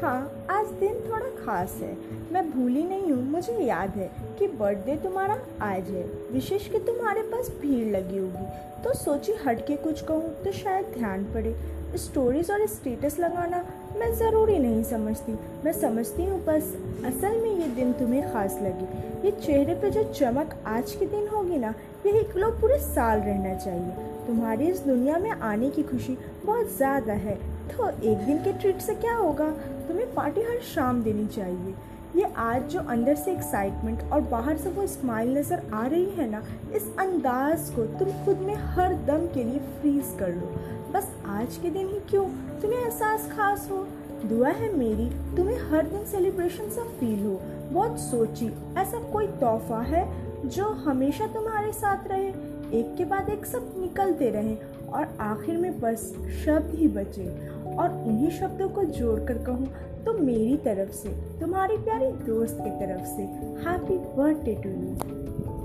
खास है। मैं भूली नहीं हूँ, मुझे याद है कि बर्थडे तुम्हारा आज है। विशेष कि तुम्हारे पास भीड़ लगी होगी। तो सोची हट के कुछ कहूँ तो शायद ध्यान पड़े। स्टोरीज और स्टेटस लगाना मैं ज़रूरी नहीं समझती। मैं समझती हूँ, बस असल में ये दिन तुम्हें ख़ास लगे। ये चेहरे पे जो चमक आज के दिन होगी ना यही ग्लो पूरे साल रहना चाहिए। तुम्हारी इस दुनिया में आने की खुशी बहुत ज़्यादा है। तो एक दिन के ट्रीट से क्या होगा? तुम्हें पार्टी हर शाम देनी चाहिए। ये आज जो अंदर से एक्साइटमेंट और बाहर से वो स्माइल नज़र आ रही है ना, इस अंदाज को तुम खुद में हर दम के लिए फ्रीज कर लो। बस आज के दिन ही क्यों? तुम्हें एहसास खास हो। दुआ है मेरी, तुम्हें हर दिन सेलिब्रेशन सा फील हो। बहुत सोची, ऐसा कोई तोहफा है जो हमेशा तुम्हारे साथ रहे? एक के बाद एक सब निकलते रहे और आखिर में बस शब्द ही बचे। और उन्हीं शब्दों को जोड़कर कहूँ तो मेरी तरफ़ से, तुम्हारी प्यारी दोस्त की तरफ़ से हैप्पी बर्थडे टू यू